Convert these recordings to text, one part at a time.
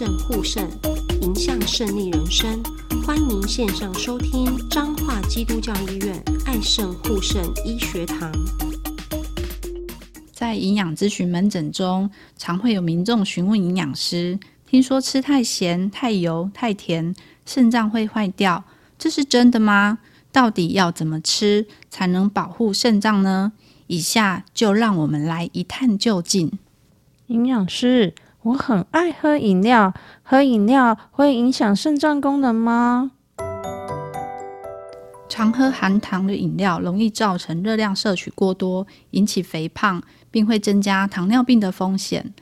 肾护肾，迎向胜利人生。欢迎线上收听彰化基督教医院爱肾护肾医学堂。在营养咨询门诊中，常会有民众询问营养师：听说吃太咸、太油、太甜，肾脏会坏掉，这是真的吗？到底要怎么吃才能保护肾脏呢？以下就让我们来一探究竟。营养师，我很爱喝饮料，喝饮料会影响肾脏功能吗？常喝含糖的饮料容易造成热量摄取过多，引起肥胖，并会增加糖尿病的风险。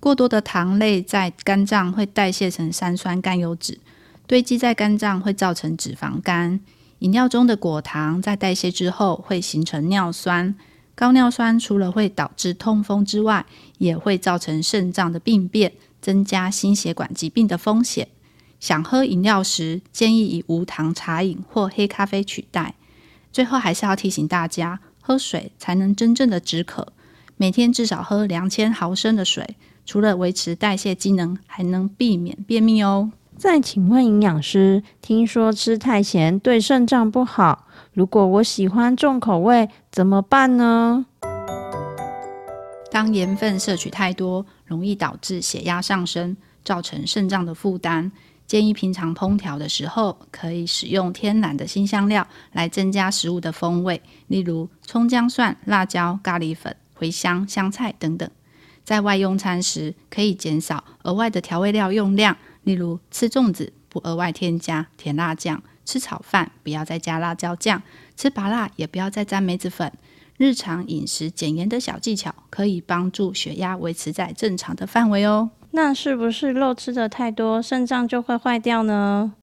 过多的糖类在肝脏会代谢成三酸甘油酯，堆积在肝脏会造成脂肪肝。饮料中的果糖在代谢之后会形成尿酸。高尿酸除了会导致痛风之外，也会造成肾脏的病变，增加心血管疾病的风险。想喝饮料时，建议以无糖茶饮或黑咖啡取代。最后还是要提醒大家，喝水才能真正的止渴，每天至少喝两千毫升的水，除了维持代谢机能，还能避免便秘哦。再请问营养师，听说吃太咸对肾脏不好。如果我喜欢重口味，怎么办呢？当盐分摄取太多，容易导致血压上升，造成肾脏的负担。建议平常烹调的时候，可以使用天然的新香料来增加食物的风味，例如葱、姜、蒜、辣椒、咖喱粉、茴香、香菜等等。在外用餐时，可以减少额外的调味料用量，例如吃粽子不额外添加甜辣酱。吃炒饭不要再加辣椒酱，吃拔辣也不要再沾梅子粉。日常饮食减盐的小技巧，可以帮助血压维持在正常的范围哦。那是不是肉吃的太多，肾脏就会坏掉呢？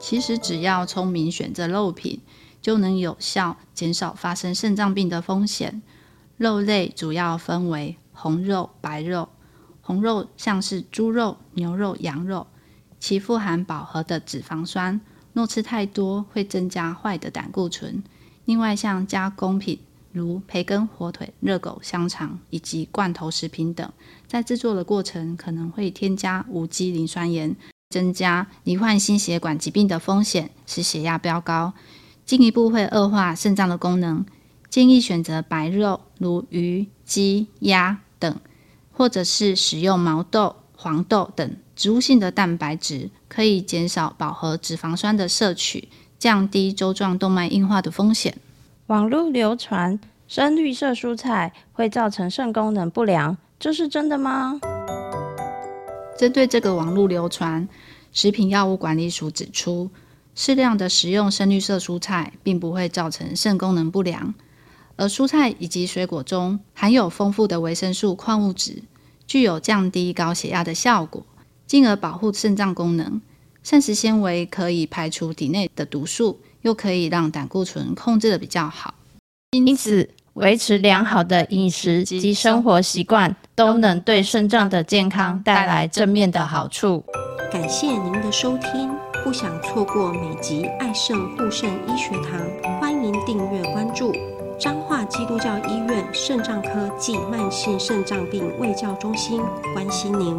其实只要聪明选择肉品，就能有效减少发生肾脏病的风险。肉类主要分为红肉、白肉。红肉像是猪肉、牛肉、羊肉。其富含饱和的脂肪酸，若吃太多会增加坏的胆固醇。另外，像加工品如培根、火腿、热狗、香肠以及罐头食品等，在制作的过程可能会添加无机磷酸盐，增加罹患心血管疾病的风险，使血压飙高，进一步会恶化肾脏的功能。建议选择白肉，如鱼、鸡、鸭等，或者是使用毛豆、黄豆等。植物性的蛋白质可以减少饱和脂肪酸的摄取，降低周状动脉硬化的风险。网络流传深绿色蔬菜会造成肾功能不良，这是真的吗？针对这个网络流传，食品药物管理署指出，适量的食用深绿色蔬菜并不会造成肾功能不良，而蔬菜以及水果中含有丰富的维生素、矿物质，具有降低高血压的效果。进而保护肾脏功能，膳食纤维可以排除体内的毒素，又可以让胆固醇控制得比较好。因此，维持良好的饮食及生活习惯，都能对肾脏的健康带来正面的好处。感谢您的收听，不想错过每集爱肾护肾医学堂，欢迎订阅关注基督教医院肾脏科暨慢性肾脏病卫教中心，关心您。